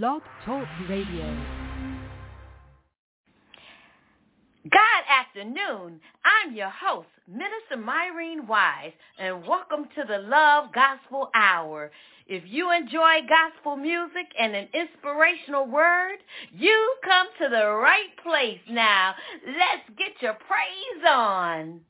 Blog Talk Radio. God afternoon. I'm your host, Minister Myrene Wise, and welcome to the Love Gospel Hour. If you enjoy gospel music and an inspirational word, you come to the right place now. Let's get your praise on.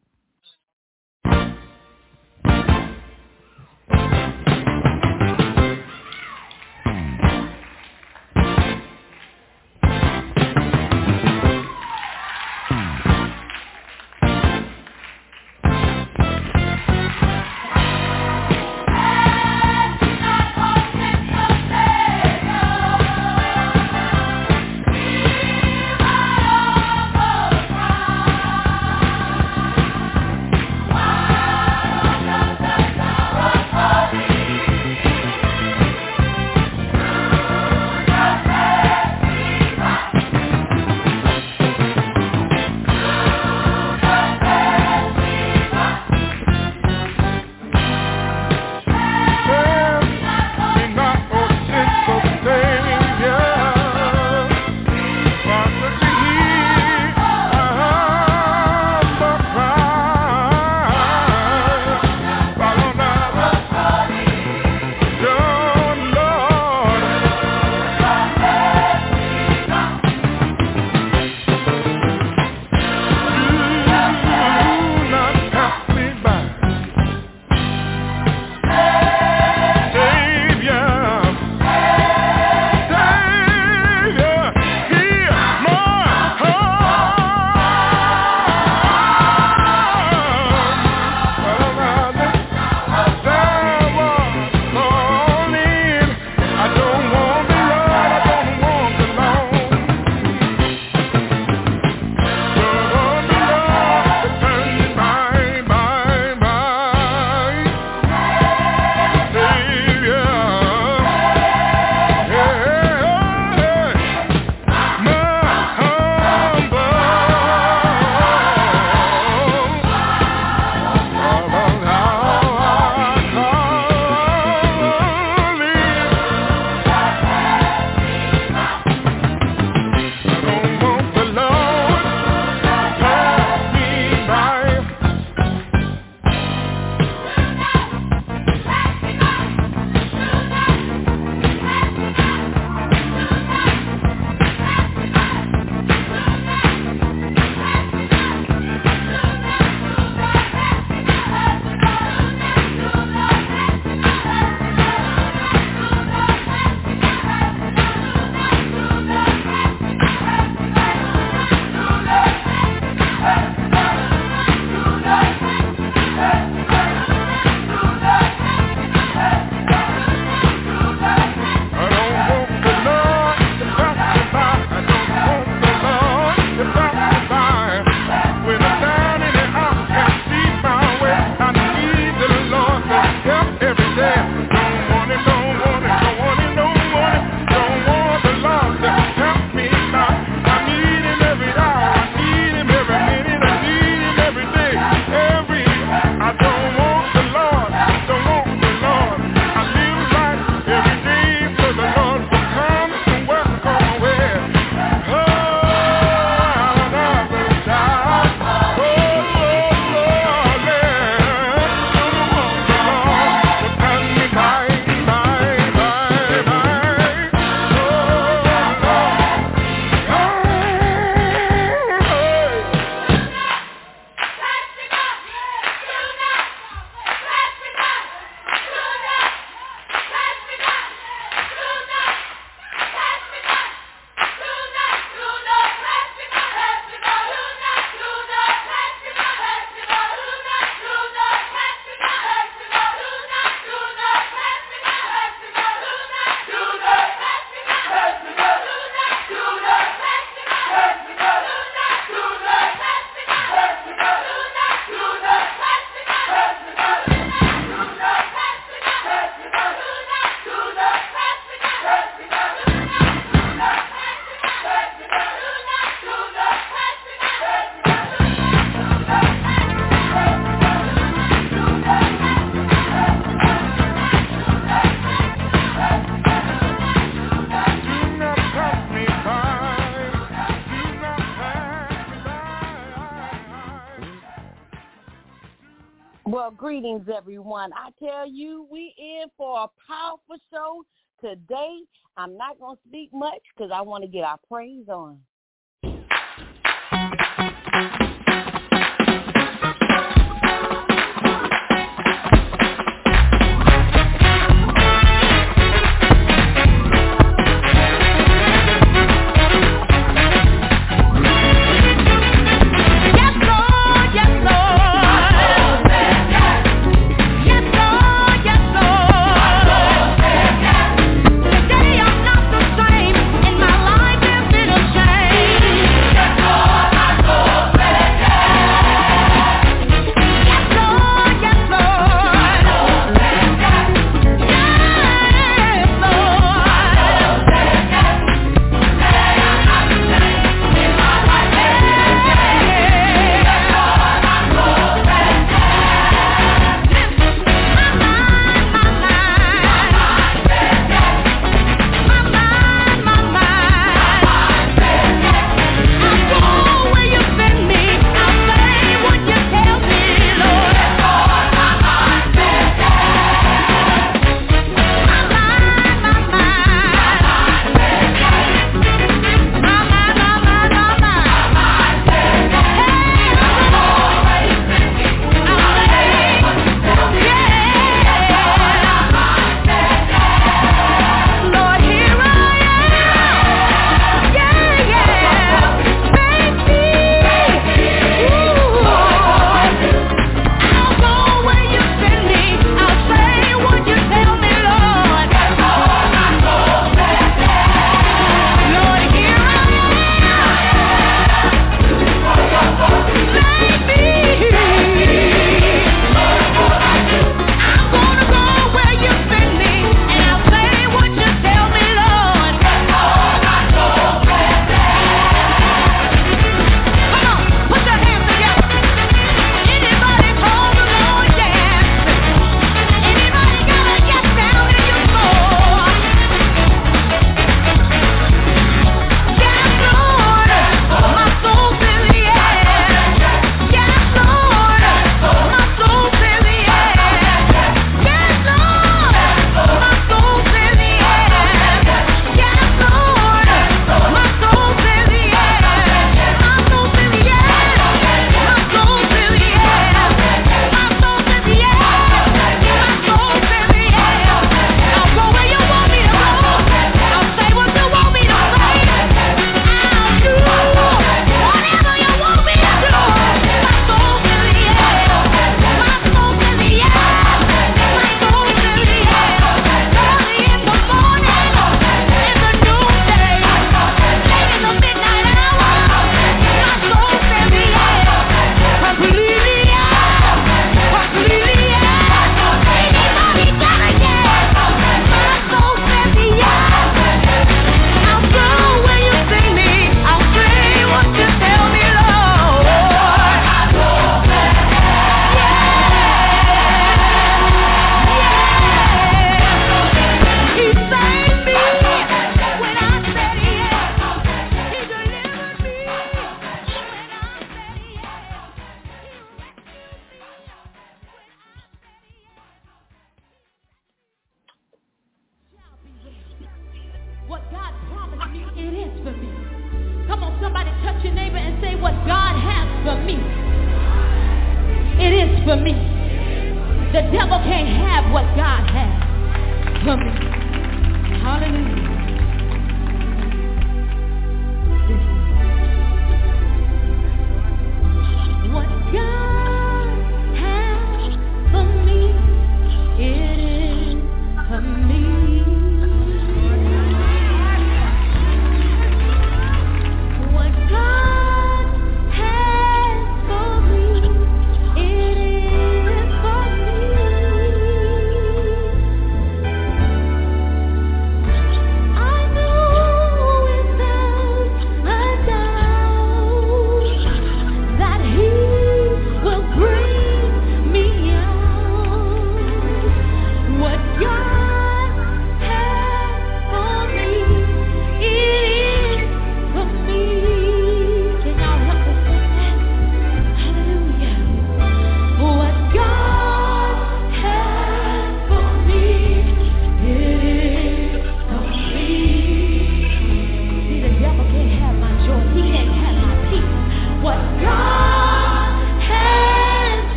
Greetings, everyone. I tell you, we in for a powerful show today. I'm not going to speak much because I want to get our praise on.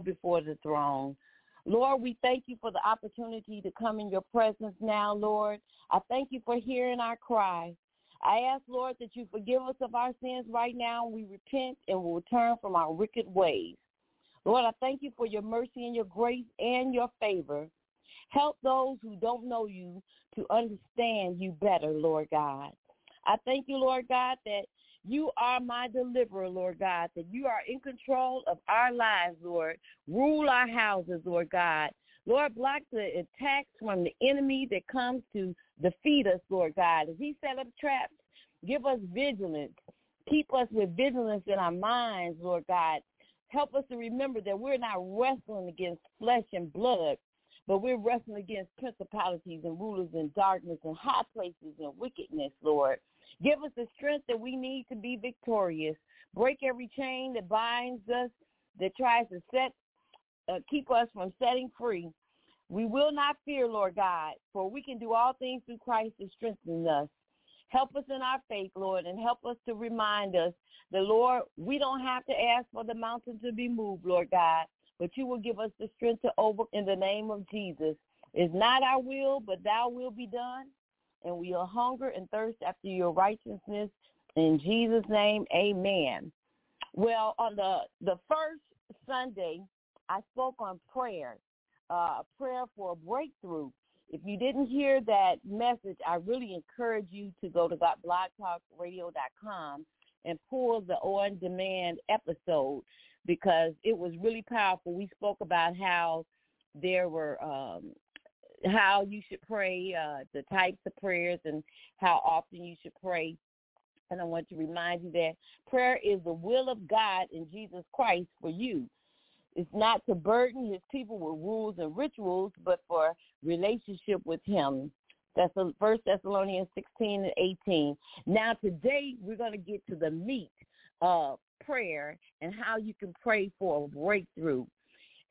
Before the throne. Lord, we thank you for the opportunity to come in your presence now, Lord. I thank you for hearing our cry. I ask, Lord, that you forgive us of our sins right now. We repent and will turn from our wicked ways. Lord, I thank you for your mercy and your grace and your favor. Help those who don't know you to understand you better, Lord God. I thank you, Lord God, that you are my deliverer, Lord God, that you are in control of our lives, Lord. Rule our houses, Lord God. Lord, block the attacks from the enemy that comes to defeat us, Lord God. As he set up traps, give us vigilance. Keep us with vigilance in our minds, Lord God. Help us to remember that we're not wrestling against flesh and blood, but we're wrestling against principalities and rulers in darkness and high places and wickedness, Lord. Give us the strength that we need to be victorious. Break every chain that binds us, that tries to set, uh, keep us from setting free. We will not fear, Lord God, for we can do all things through Christ who strengthens us. Help us in our faith, Lord, and help us to remind us that, Lord, we don't have to ask for the mountain to be moved, Lord God, but you will give us the strength to over in the name of Jesus. It's not our will, but thou will be done and we'll hunger and thirst after your righteousness. In Jesus' name, amen. Well, on the, the first Sunday, I spoke on prayer, uh, prayer for a breakthrough. If you didn't hear that message, I really encourage you to go to blogtalkradio.com and pull the on-demand episode because it was really powerful. We spoke about how there were um, how you should pray, uh, the types of prayers, and how often you should pray. And I want to remind you that prayer is the will of God in Jesus Christ for you. It's not to burden his people with rules and rituals, but for relationship with him. That's First Thessalonians 16 and 18. Now today we're going to get to the meat of prayer and how you can pray for a breakthrough.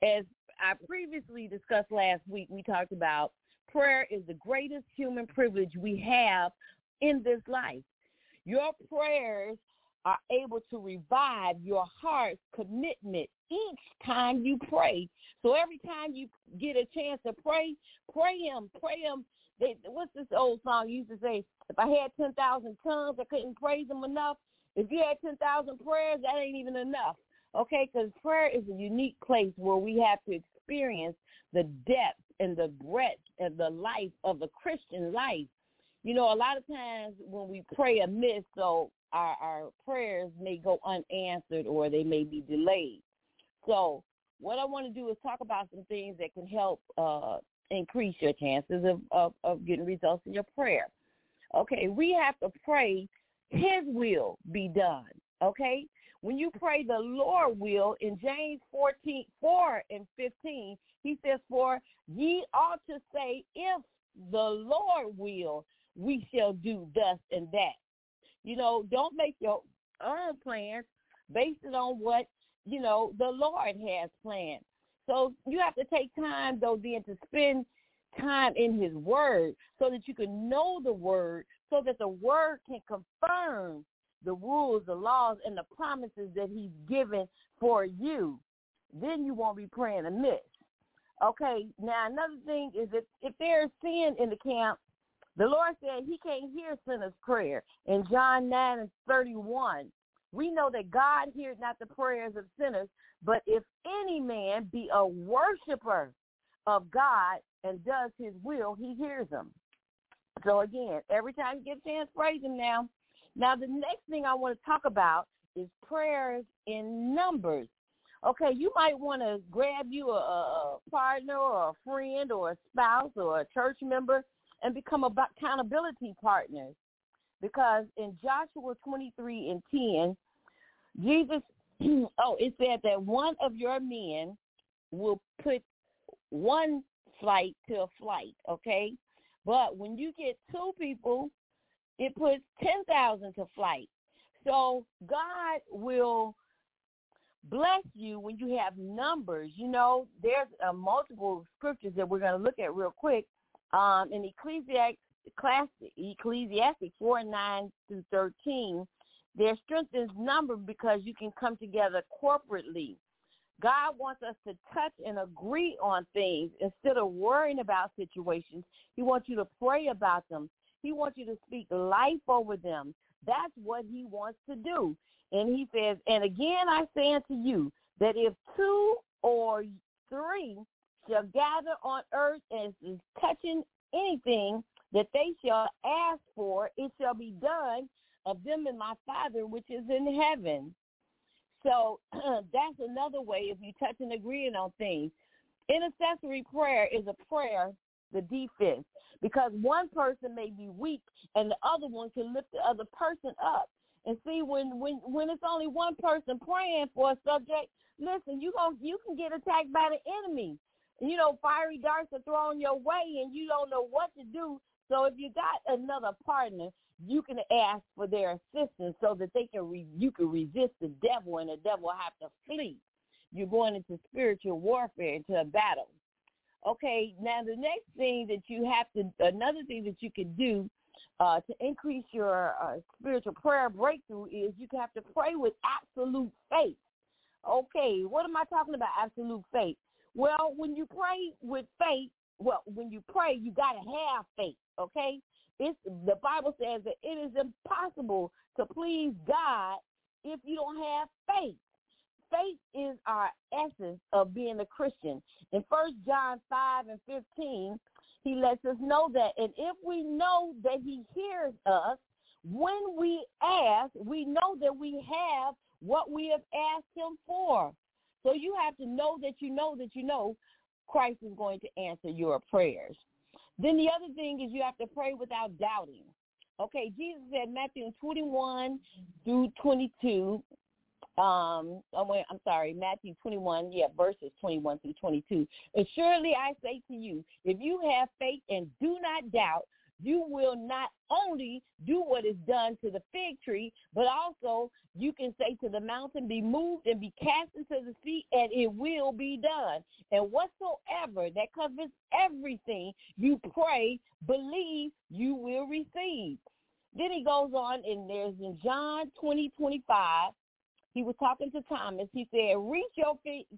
As I previously discussed last week, we talked about prayer is the greatest human privilege we have in this life. Your prayers are able to revive your heart's commitment each time you pray. So every time you get a chance to pray, pray him, pray him. They, what's this old song used to say? If I had 10,000 tongues, I couldn't praise him enough. If you had 10,000 prayers, that ain't even enough. Okay, because prayer is a unique place where we have to experience the depth and the breadth and the life of the Christian life. You know, a lot of times when we pray amiss, so our, our prayers may go unanswered or they may be delayed. So what I want to do is talk about some things that can help uh, increase your chances of, of, of getting results in your prayer. Okay, we have to pray his will be done. Okay? When you pray the Lord will in James 14, 4 and 15, he says, for ye ought to say, if the Lord will, we shall do thus and that. You know, don't make your own plans based on what, you know, the Lord has planned. So you have to take time, though, then to spend time in his word so that you can know the word so that the word can confirm the rules, the laws, and the promises that he's given for you, then you won't be praying amiss. Okay, now another thing is that if there's sin in the camp, the Lord said he can't hear sinner's prayer in John 9 and 31. we know that God hears not the prayers of sinners, but if any man be a worshiper of God and does his will, he hears them. So again, every time you get a chance, praise him now. Now the next thing I want to talk about is prayers in numbers. Okay, you might want to grab you a, a partner or a friend or a spouse or a church member and become accountability partners. Because in Joshua 23 and 10, Jesus, oh, it said that one of your men will put one flight to a flight, okay? But when you get two people, it puts 10,000 to flight. So God will bless you when you have numbers. You know, there's uh, multiple scriptures that we're going to look at real quick. Um, in Ecclesiastes, Ecclesiastes 4, 9 through 13, their strength is number because you can come together corporately. God wants us to touch and agree on things instead of worrying about situations. He wants you to pray about them. He wants you to speak life over them. That's what he wants to do. And he says, and again I say unto you that if two or three shall gather on earth and is touching anything that they shall ask for, it shall be done of them and my Father which is in heaven. So that's another way if you touch and agreeing on things. Intercessory prayer is a prayer, the defense, because one person may be weak and the other one can lift the other person up. And see, when when when it's only one person praying for a subject, listen, you go you can get attacked by the enemy. You know, fiery darts are thrown your way, and you don't know what to do. So if you got another partner, you can ask for their assistance so that they can re- you can resist the devil, and the devil have to flee. You're going into spiritual warfare, into a battle. Okay, now the next thing that you have to, another thing that you can do uh, to increase your uh, spiritual prayer breakthrough is you have to pray with absolute faith. Okay, what am I talking about absolute faith? Well, when you pray with faith, well, when you pray, you got to have faith, okay? It's, the Bible says that it is impossible to please God if you don't have faith. Faith is our essence of being a Christian. In First John 5 and 15, he lets us know that. And if we know that he hears us, when we ask, we know that we have what we have asked him for. So you have to know that you know that you know Christ is going to answer your prayers. Then the other thing is you have to pray without doubting. Okay, Jesus said Matthew 21 through 22, um, I'm sorry, Matthew 21, yeah, verses 21 through 22. And surely I say to you, if you have faith and do not doubt, you will not only do what is done to the fig tree, but also you can say to the mountain, be moved and be cast into the sea, and it will be done. And whatsoever that covers everything you pray, believe you will receive. Then he goes on, and there's in John 20, 25, he was talking to Thomas. He said, reach your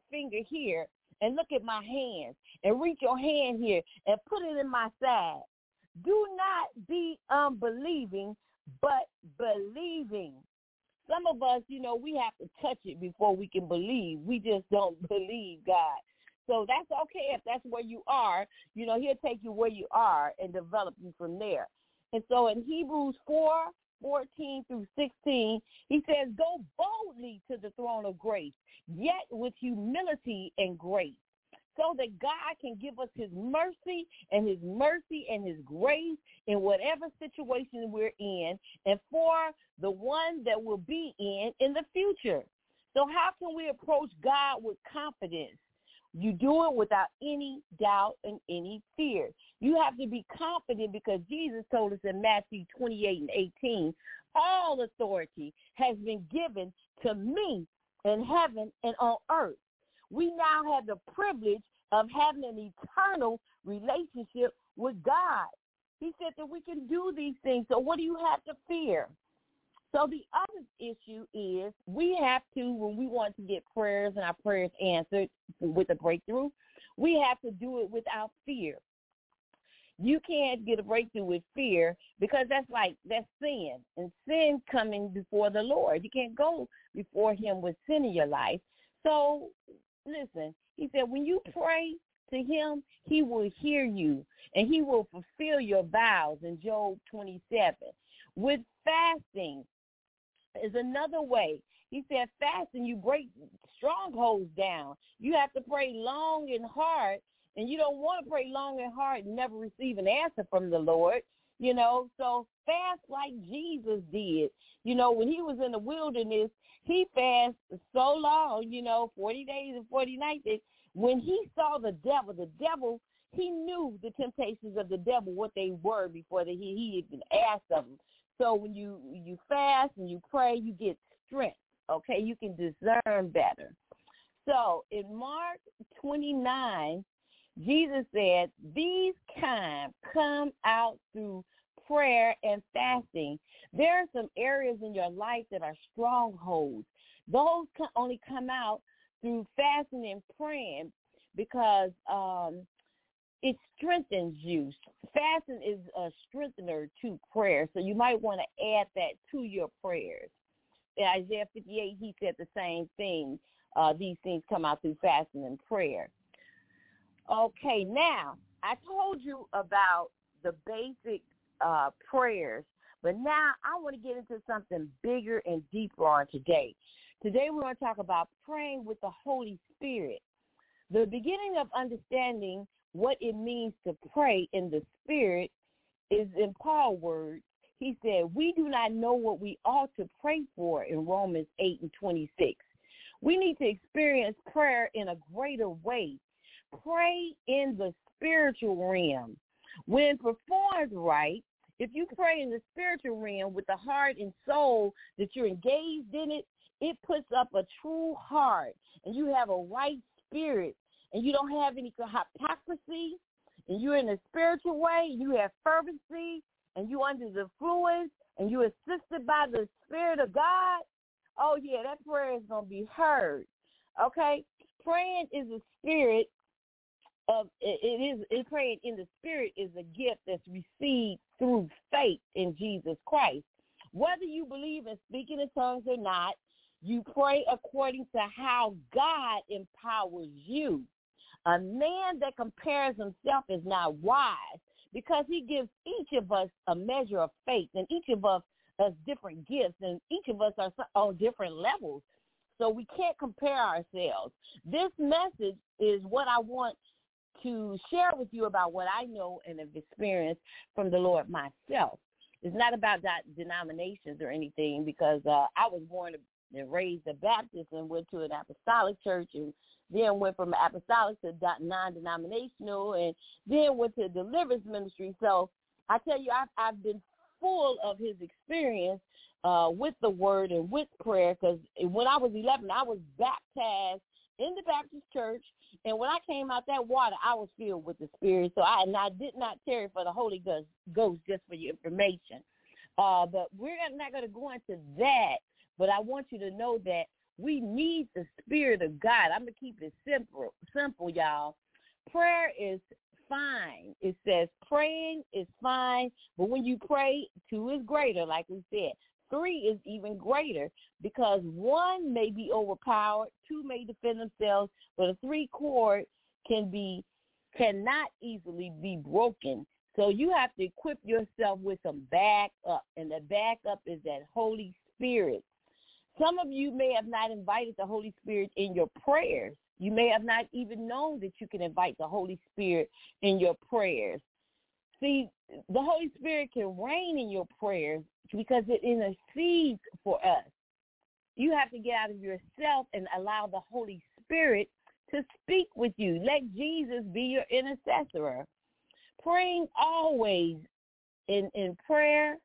finger here and look at my hands and reach your hand here and put it in my side. Do not be unbelieving, but believing. Some of us, you know, we have to touch it before we can believe. We just don't believe God. So that's okay if that's where you are. You know, he'll take you where you are and develop you from there. And so in Hebrews 4, 14 through 16, he says, go boldly to the throne of grace, yet with humility and grace, so that God can give us his mercy and his mercy and his grace in whatever situation we're in and for the one that we'll be in in the future. So how can we approach God with confidence? You do it without any doubt and any fear. You have to be confident because Jesus told us in Matthew 28 and 18, all authority has been given to me in heaven and on earth. We now have the privilege of having an eternal relationship with God. He said that we can do these things. So what do you have to fear? So the other issue is we have to, when we want to get prayers and our prayers answered with a breakthrough, we have to do it without fear. You can't get a breakthrough with fear because that's like that's sin, and sin coming before the Lord. You can't go before Him with sin in your life. So listen, He said when you pray to Him, He will hear you and He will fulfill your vows in Job 27. With fasting is another way. He said fasting, you break strongholds down. You have to pray long and hard, and you don't want to pray long and hard and never receive an answer from the Lord. You know, so fast like Jesus did. You know, when he was in the wilderness, he fasted so long, you know, 40 days and 40 nights. That when he saw the devil, the devil, he knew the temptations of the devil, what they were before he, he even asked of them. So when you you fast and you pray, you get strength. Okay, you can discern better. So in Mark 29, Jesus said, "These kind come out through prayer and fasting." There are some areas in your life that are strongholds. Those can only come out through fasting and praying because um, it strengthens you. Fasting is a strengthener to prayer, so you might want to add that to your prayers. In Isaiah 58, he said the same thing. Uh, these things come out through fasting and prayer. Okay, now I told you about the basic uh, prayers, but now I want to get into something bigger and deeper on today. Today we're going to talk about praying with the Holy Spirit. The beginning of understanding what it means to pray in the spirit is in Paul's words. He said, we do not know what we ought to pray for in Romans 8 and 26. We need to experience prayer in a greater way. Pray in the spiritual realm. When performed right, if you pray in the spiritual realm with the heart and soul that you're engaged in it, it puts up a true heart and you have a right spirit and you don't have any hypocrisy and you're in a spiritual way, you have fervency and you under the influence and you assisted by the Spirit of God, oh yeah, that prayer is gonna be heard. Okay? Praying is a spirit of it is it, praying in the spirit is a gift that's received through faith in Jesus Christ. Whether you believe in speaking in tongues or not, you pray according to how God empowers you. A man that compares himself is not wise because he gives each of us a measure of faith and each of us has different gifts and each of us are on different levels. So we can't compare ourselves. This message is what I want to share with you about what I know and have experienced from the Lord myself. It's not about denominations or anything because uh, I was born and raised a Baptist and went to an apostolic church and then went from apostolic to non-denominational, and then went to deliverance ministry. So I tell you, I've, I've been full of his experience uh, with the word and with prayer because when I was 11, I was baptized in the Baptist church. And when I came out that water, I was filled with the Spirit. So I, and I did not tarry for the Holy Ghost, Ghost just for your information. Uh, but we're not going to go into that. But I want you to know that we need the Spirit of God. I'm to keep it simple, simple, y'all. Prayer is fine. It says praying is fine, but when you pray, two is greater, like we said. Three is even greater because one may be overpowered, two may defend themselves, but a three chord can be cannot easily be broken. So you have to equip yourself with some backup, and the backup is that Holy Spirit. Some of you may have not invited the Holy Spirit in your prayers. You may have not even known that you can invite the Holy Spirit in your prayers. See, the Holy Spirit can reign in your prayers because it intercedes for us. You have to get out of yourself and allow the Holy Spirit to speak with you. Let Jesus be your intercessor. Praying always in, in prayer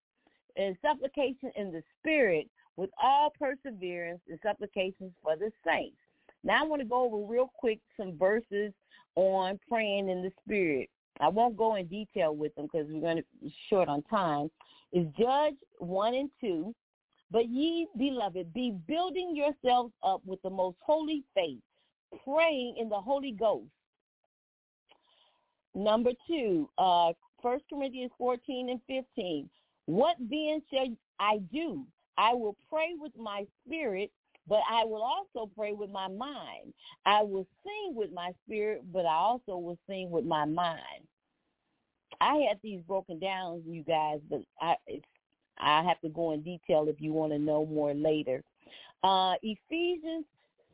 and supplication in the Spirit with all perseverance and supplications for the saints. Now I want to go over real quick some verses on praying in the Spirit. I won't go in detail with them because we're going to be short on time. Is Judge 1 and 2. But ye, beloved, be building yourselves up with the most holy faith, praying in the Holy Ghost. Number two, uh, First Corinthians 14 and 15. What then shall I do? I will pray with my spirit, but I will also pray with my mind. I will sing with my spirit, but I also will sing with my mind. I had these broken down, you guys, but I I have to go in detail if you want to know more later. Uh, Ephesians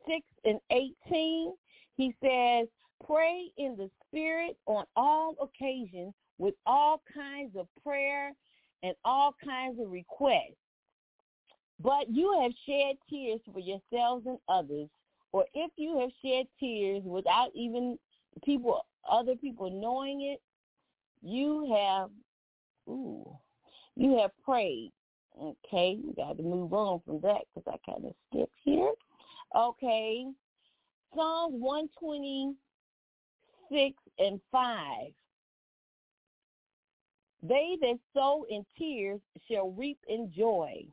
6 and 18, he says, pray in the spirit on all occasions with all kinds of prayer and all kinds of requests. But you have shed tears for yourselves and others, or if you have shed tears without even people, other people knowing it, you have, ooh, you have prayed. Okay, we got to move on from that because I kind of skipped here. Okay, Psalms 126 and 5. They that sow in tears shall reap in joy.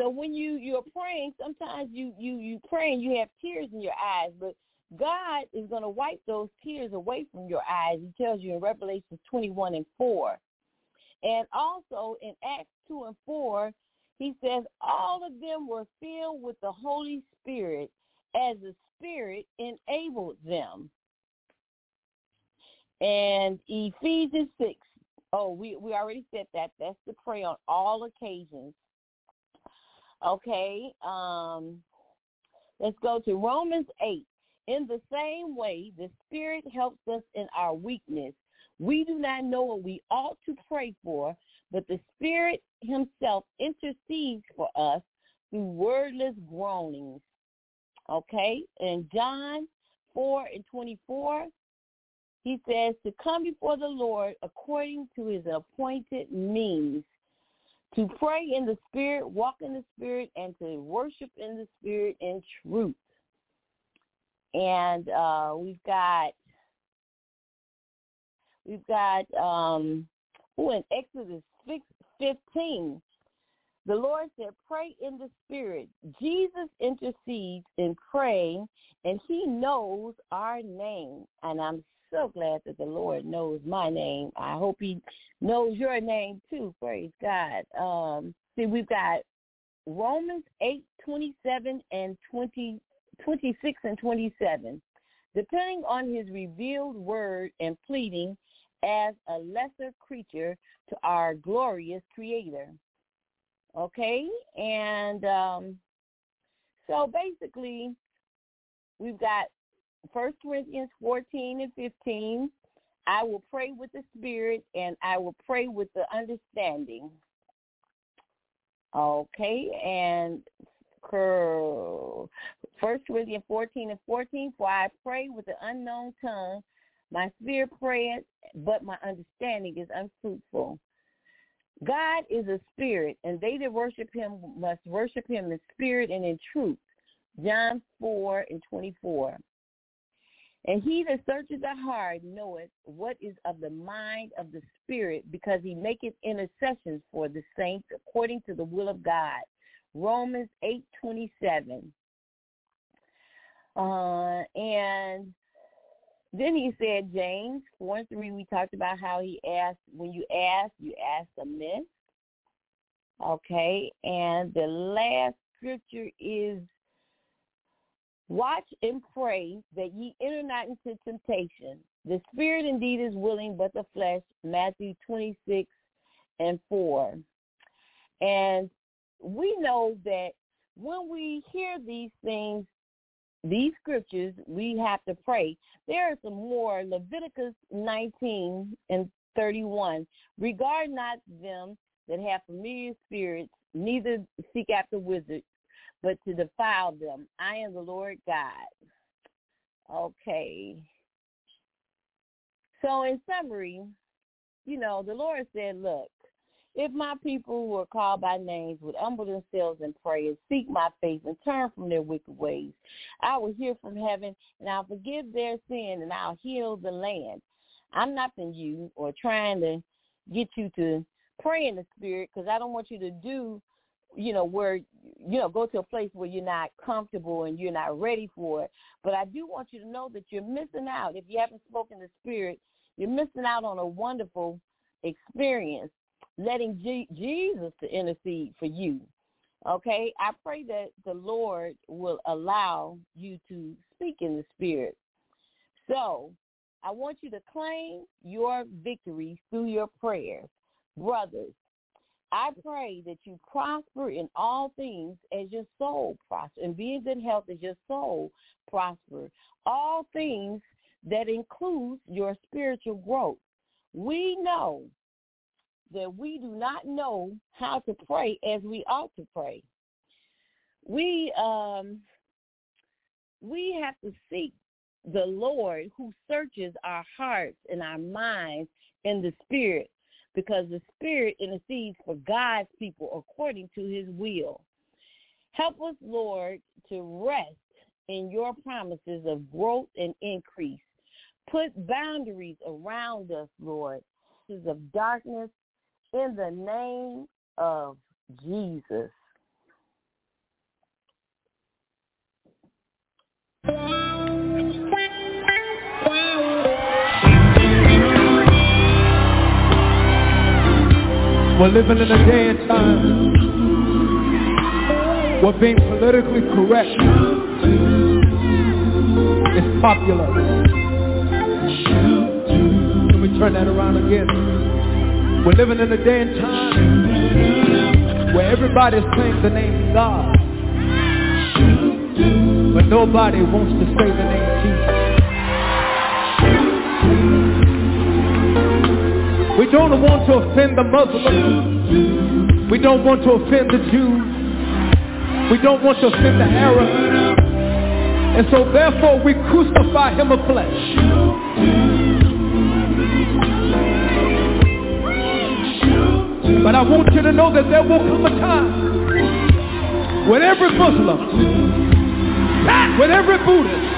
So when you you're praying, sometimes you you you pray and you have tears in your eyes, but God is going to wipe those tears away from your eyes. He tells you in Revelation 21 and 4. And also in Acts 2 and 4, he says all of them were filled with the Holy Spirit as the Spirit enabled them. And Ephesians 6, oh, we, we already said that. That's to pray on all occasions. Okay, um, let's go to Romans 8. In the same way, the Spirit helps us in our weakness. We do not know what we ought to pray for, but the Spirit himself intercedes for us through wordless groanings. Okay? And John 4 and 24, he says to come before the Lord according to his appointed means, to pray in the Spirit, walk in the Spirit, and to worship in the Spirit in truth. And uh, we've got we've got um, oh, in Exodus 15, the Lord said, pray in the spirit. Jesus intercedes in praying, and he knows our name. And I'm so glad that the Lord knows my name. I hope he knows your name too. Praise God. Um, see, we've got Romans 8, 27 and 20, 26 and 27. Depending on his revealed word and pleading as a lesser creature to our glorious creator. Okay? And um, so basically, we've got First Corinthians 14 and 15. I will pray with the spirit and I will pray with the understanding. Okay, and First Corinthians 14 and 14, for I pray with the unknown tongue. My spirit prayeth, but my understanding is unfruitful. God is a spirit, and they that worship him must worship him in spirit and in truth. John 4 and 24. And he that searches the heart knoweth what is of the mind of the Spirit, because he maketh intercessions for the saints according to the will of God. Romans eight twenty seven. Uh, and then he said, James 4 and 3, we talked about how he asked, when you ask, you ask amiss. Okay, and the last scripture is, watch and pray that ye enter not into temptation. The spirit indeed is willing, but the flesh, Matthew 26 and 4. And we know that when we hear these things, these scriptures, we have to pray. There are some more. Leviticus 19 and 31. Regard not them that have familiar spirits, neither seek after wizards, but to defile them. I am the Lord God. Okay. So in summary, you know, the Lord said, look, if my people who are called by names would humble themselves and pray and seek my face and turn from their wicked ways, I will hear from heaven and I'll forgive their sin and I'll heal the land. I'm not in you or trying to get you to pray in the spirit because I don't want you to do, you know, where, you know, go to a place where you're not comfortable and you're not ready for it. But I do want you to know that you're missing out. If you haven't spoken the spirit, you're missing out on a wonderful experience letting G- Jesus to intercede for you. Okay, I pray that the Lord will allow you to speak in the spirit. So I want you to claim your victories through your prayers. Brothers, I pray that you prosper in all things as your soul prosper and be in good health as your soul prosper. All things that includes your spiritual growth. We know that we do not know how to pray as we ought to pray. We um we have to seek the Lord who searches our hearts and our minds in the spirit because the spirit intercedes for God's people according to his will. Help us, Lord, to rest in your promises of growth and increase. Put boundaries around us, Lord, of darkness in the name of Jesus. We're living in a day and time where being politically correct is popular. Let me turn that around again. We're living in a day and time where everybody's saying the name God, but nobody wants to say the name Jesus. We don't want to offend the Muslims. We don't want to offend the Jews. We don't want to offend the Arabs. And so therefore we crucify him of flesh. But I want you to know that there will come a time when every Muslim, when every Buddhist,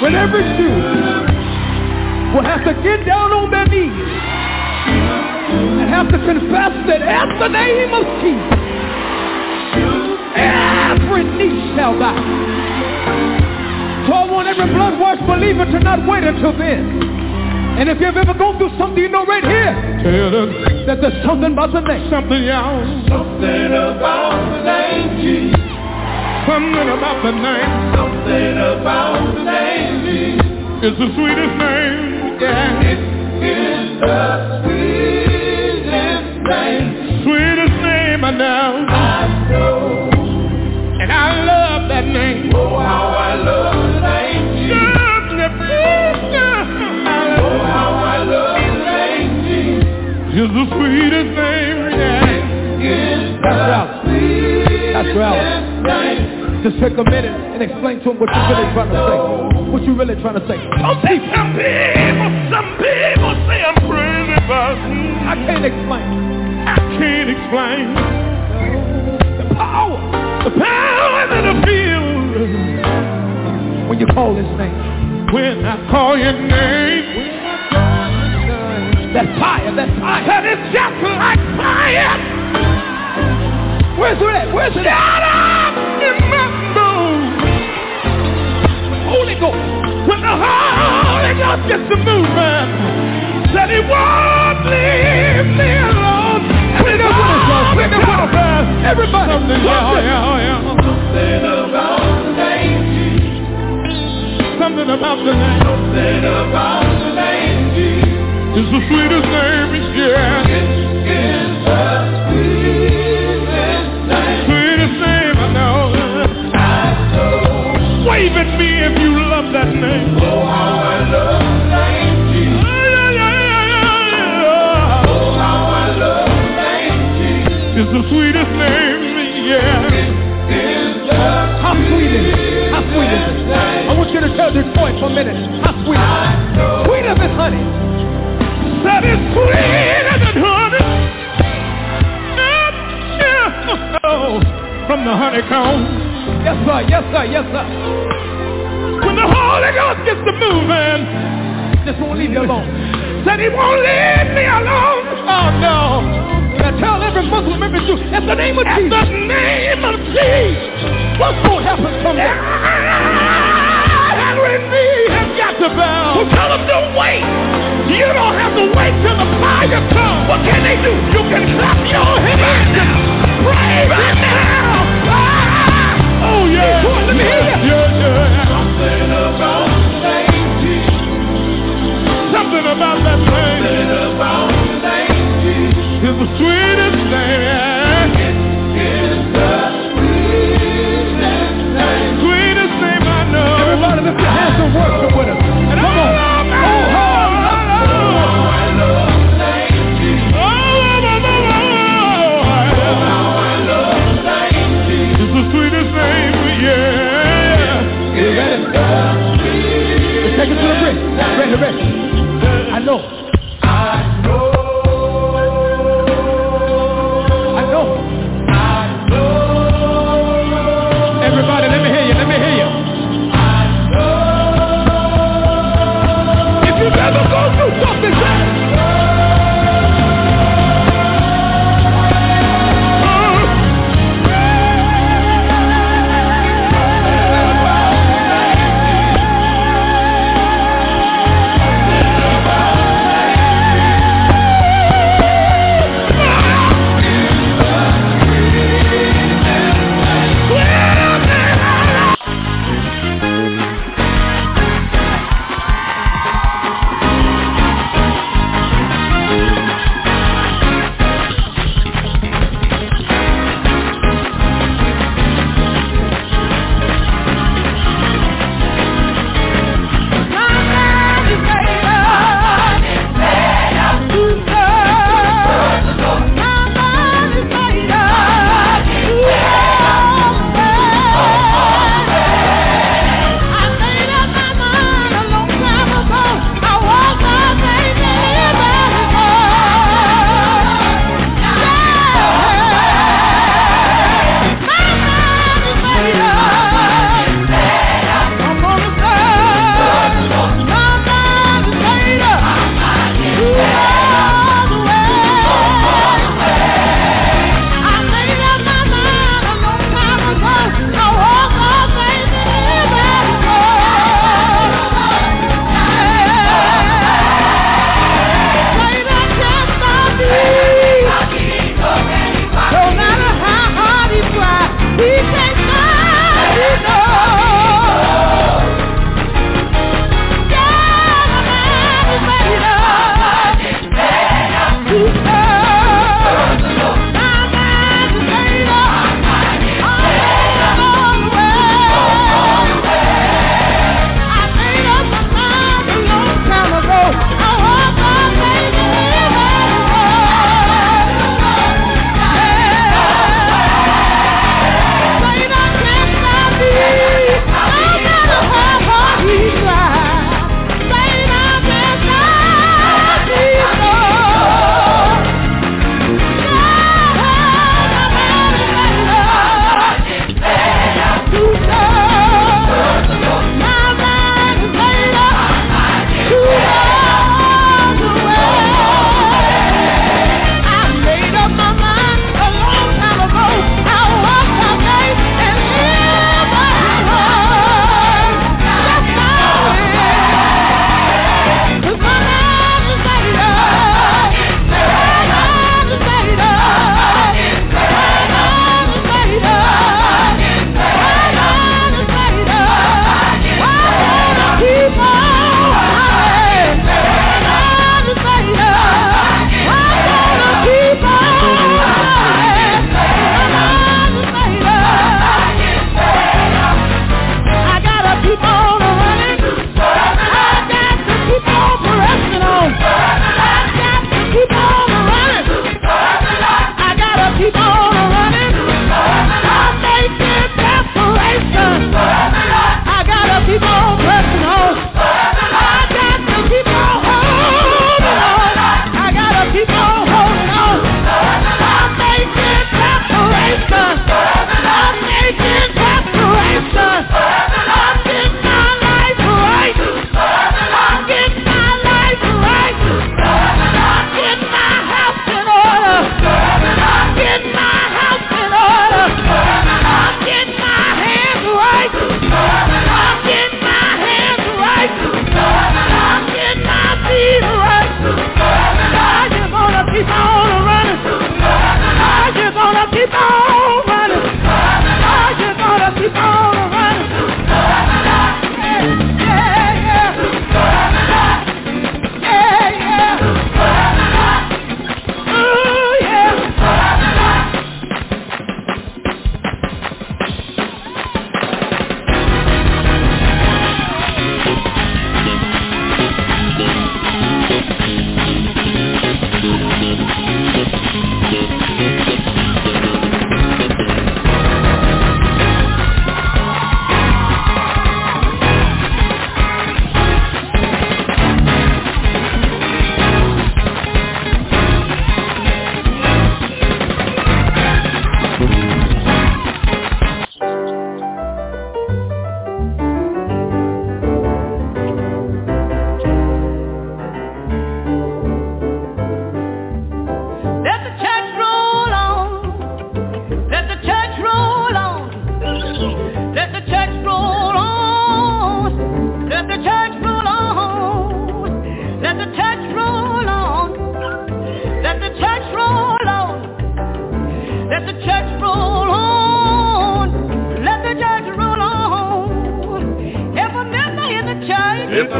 when every Jew will have to get down on their knees and have to confess that at the name of Jesus, every knee shall bow. So I want every blood-washed believer to not wait until then. And if you've ever gone through something, you know right here Tell us that there's something about the name. Something else. Something about the name Jesus. Something about the name. Something about the name Jesus. It's the sweetest name. Just take a minute and explain to him what you're really trying to say. What you're really trying to say. Some people, some people, some people say I'm crazy, but I can't explain. I can't explain The power the power that I feel when you call his name. when I call your name. That fire, that fire. That is just like fire. Where's it at? Where's it at? Holy Ghost gets to moving, that he won't leave me alone. Sing that with us, y'all. Sing that with us. Everybody. Something, Watch yeah, it. yeah, yeah. Something about the name Jesus. Something about the name. Something about the name Jesus. It's the sweetest name, yeah. It is the sweetest name. Sweetest name I know. I know. Wave at me if you love that name. The sweetest name, yeah. How sweet is it? How sweet is it? I want you to tell Detroit for a minute. How sweet is it? Sweeter than honey. That is sweeter than honey. Oh, from the honeycomb. Yes, sir. Yes, sir. Yes, sir. When the Holy Ghost gets to moving, Just won't leave you alone. said he won't leave me alone. Oh no. Now tell every Muslim, every Jew, in the name of At Jesus. the name of Jesus. What's going to happen someday? Every knee has got to bow. So tell them don't wait. You don't have to wait till the higher tongue. What can they do? You can clap your hands and praise Him now. Ah! Oh yeah. Let me hear you. Yeah, yeah. Something about Something about that name. Something about name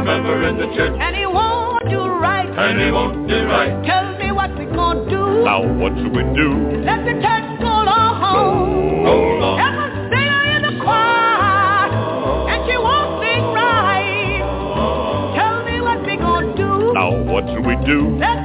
member in the church and he won't do right, and he won't do right, tell me what we gonna do. now what should we do? Let the church go on. Roll on. Have a singer in the choir, and she won't sing right. Tell me what we gonna do. Now what should we do? Let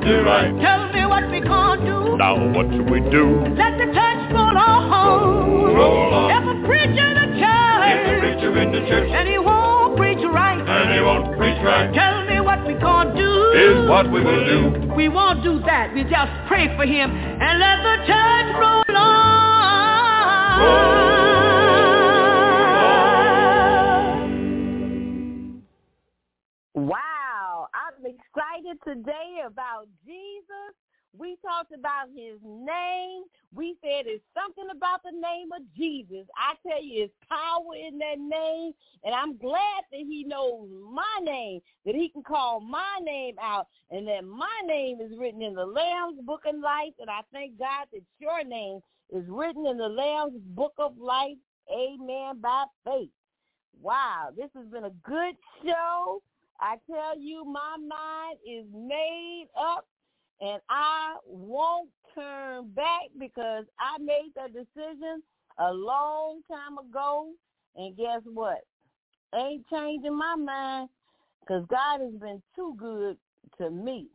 do right, tell me what we gonna do. now what should we do? Let the church roll on. Roll on. If a preacher in the If a church preacher in the church and he won't preach right, and he won't preach right, tell me what we gonna do. is what we will do. We won't do that. We just pray for him and let the church about his name. We said it's something about the name of Jesus. I tell you, it's power in that name. And I'm glad that he knows my name, that he can call my name out, and that my name is written in the Lamb's Book of Life. And I thank God that your name is written in the Lamb's Book of Life. Amen. By faith. Wow, this has been a good show. I tell you, my mind is made up and I won't turn back because I made that decision a long time ago. And guess what? Ain't changing my mind because God has been too good to me.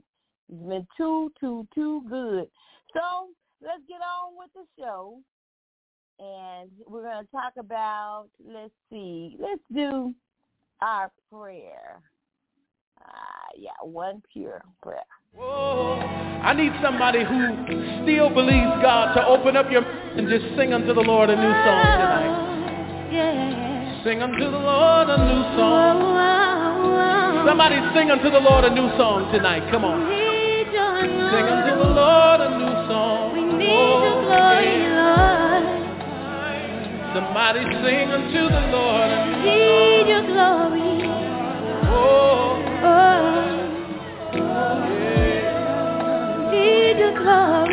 He's been too, too, too good. So let's get on with the show. And we're going to talk about, let's see, let's do our prayer. Uh, yeah, one pure prayer. Whoa. I need somebody who still believes God to open up your mouth and just sing unto the Lord a new song tonight. Sing unto the Lord a new song. Somebody sing unto the Lord a new song tonight. Come on. Sing unto the Lord a new song. We need Oh, yeah. Somebody sing unto the Lord a new song. Yeah.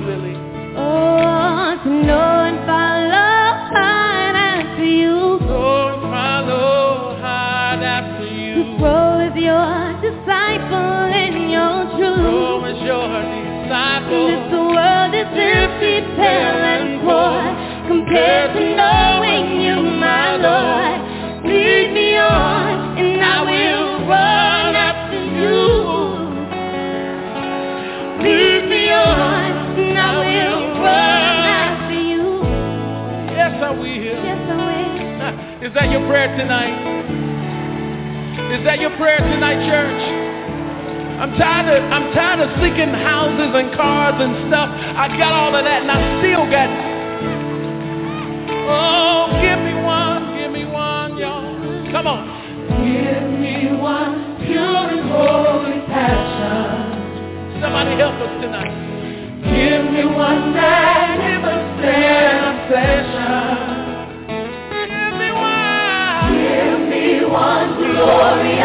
Lily. That your prayer tonight? Is that your prayer tonight, church? I'm tired of I'm tired of seeking houses and cars and stuff. I got all of that and I still got Oh, give me one, give me one, y'all. Come on. Give me one pure and holy passion. Somebody help us tonight. Give me one magnificent obsession. One glorious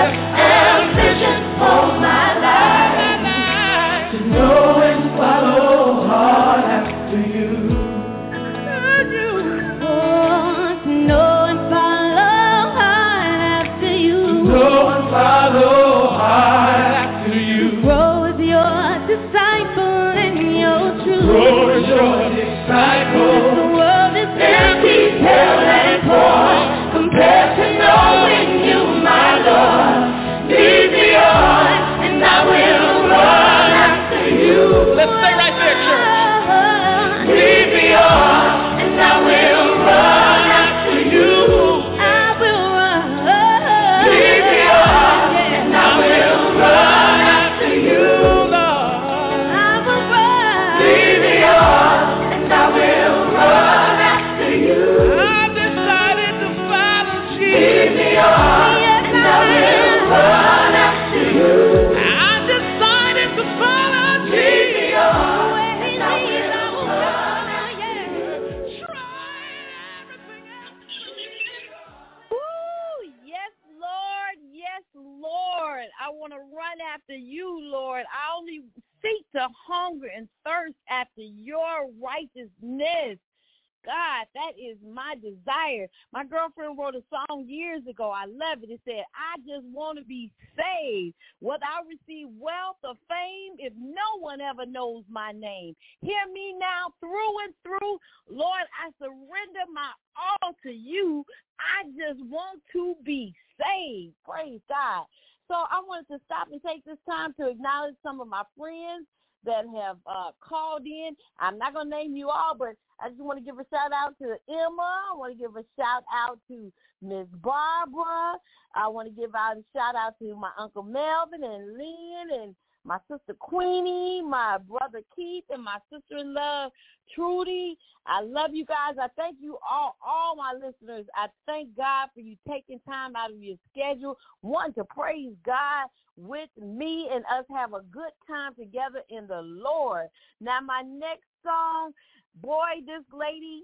God, that is my desire. My girlfriend wrote a song years ago. I love it. It said, I just want to be saved. Whether I receive wealth or fame, if no one ever knows my name. Hear me now through and through. Lord, I surrender my all to you. I just want to be saved. Praise God. So I wanted to stop and take this time to acknowledge some of my friends that have uh, called in. I'm not going to name you all, but I just want to give a shout out to Emma. I want to give a shout out to Miss Barbara. I want to give out a shout out to my Uncle Melvin and Lynn and my sister Queenie, my brother Keith, and my sister-in-law Trudy. I love you guys. I thank you all, all my listeners. I thank God for you taking time out of your schedule, wanting to praise God with me and us have a good time together in the Lord. Now, my next song, boy, this lady,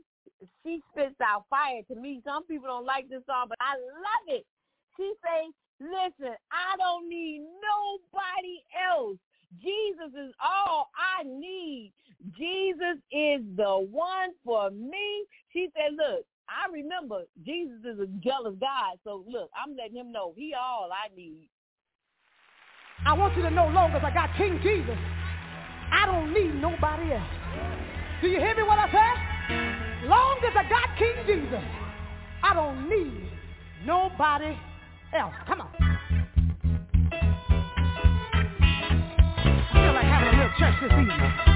she spits out fire to me. Some people don't like this song, but I love it. She say, listen, I don't need nobody else. Jesus is all I need. Jesus is the one for me. She said, look, I remember Jesus is a jealous God. So look, I'm letting him know he all I need. I want you to know long as I got King Jesus, I don't need nobody else. Do you hear me what I say? Long as I got King Jesus, I don't need nobody else. Come on. I feel like having a little church this evening.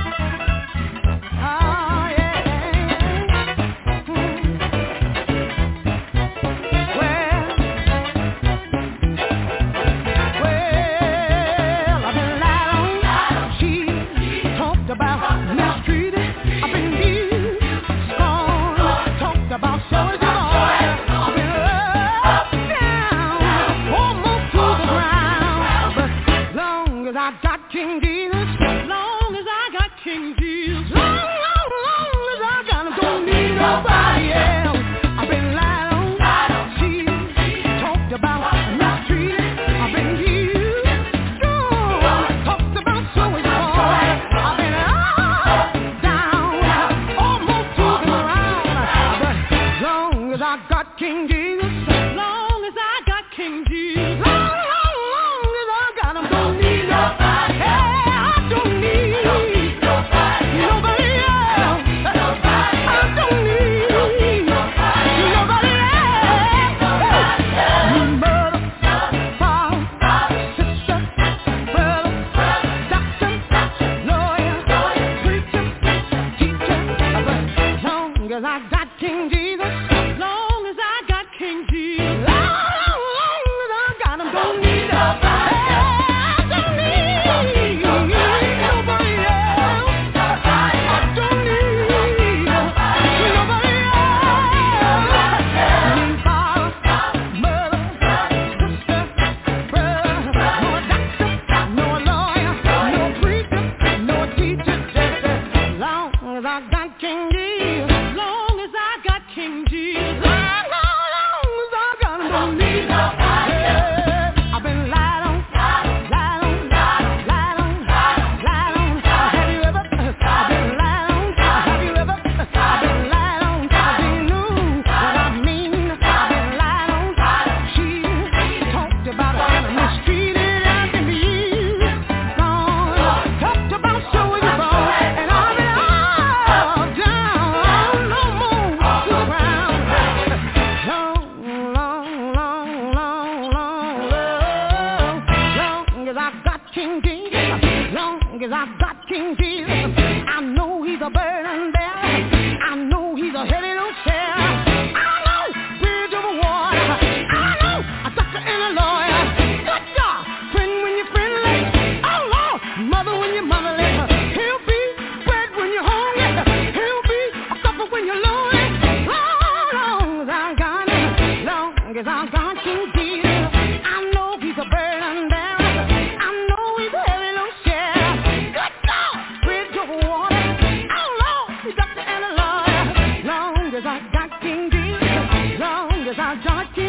King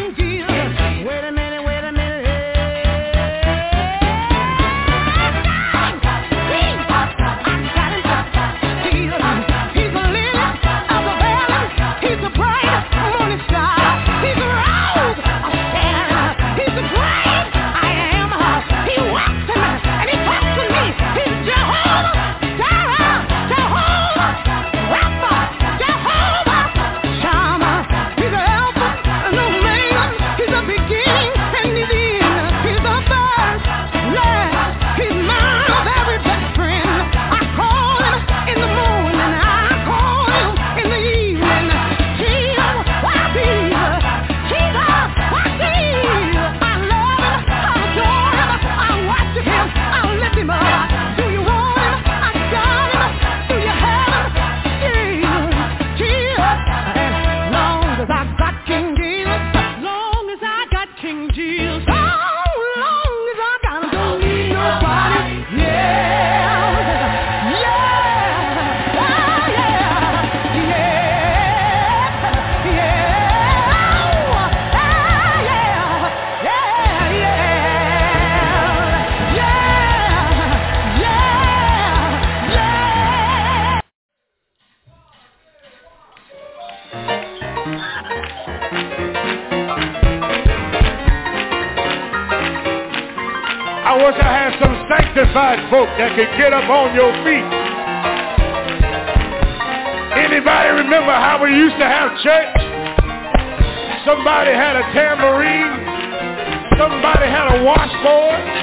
Wait a minute. get up on your feet. Anybody remember how we used to have church? Somebody had a tambourine. Somebody had a washboard.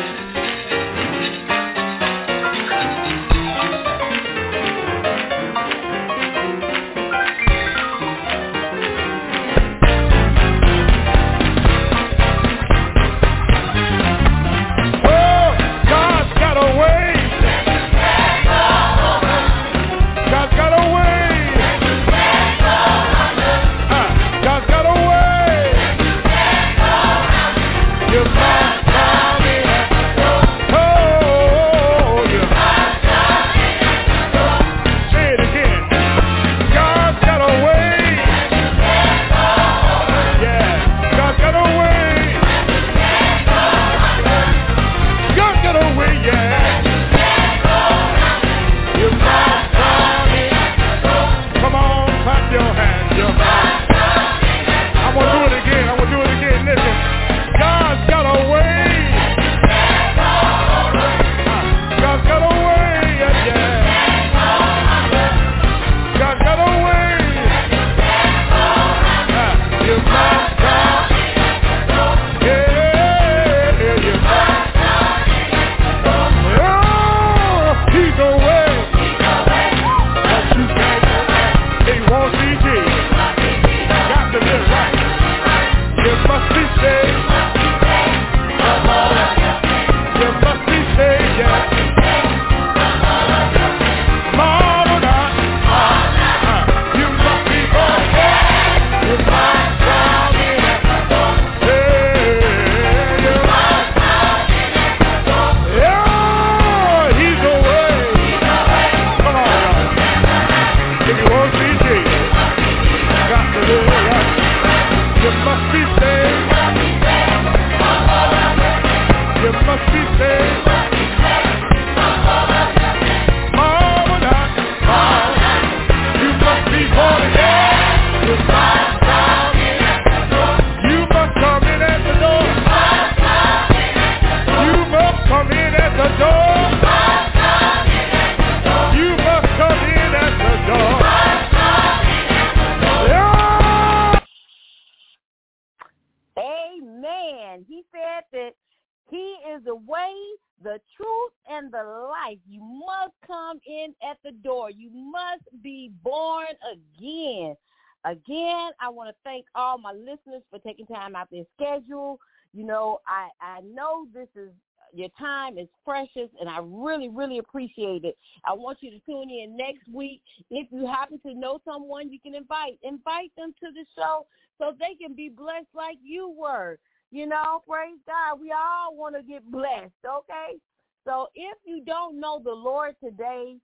Life. You must come in at the door. You must be born again. Again, I want to thank all my listeners for taking time out their schedule. You know, I, I know this is your time is precious, and I really, really appreciate it. I want you to tune in next week. If you happen to know someone you can invite, invite them to the show so they can be blessed like you were. You know, praise God. We all want to get blessed, okay? So if you don't know the Lord today,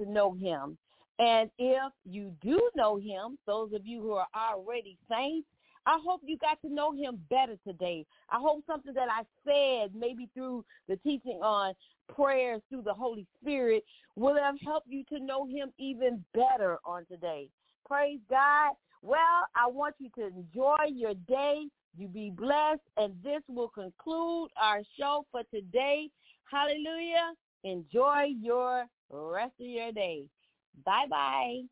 to know him. And if you do know him, those of you who are already saints, I hope you got to know him better today. I hope something that I said, maybe through the teaching on prayers through the Holy Spirit, will have helped you to know him even better on today. Praise God. Well, I want you to enjoy your day. You be blessed. And this will conclude our show for today. Hallelujah. Enjoy your rest of your day. Bye-bye.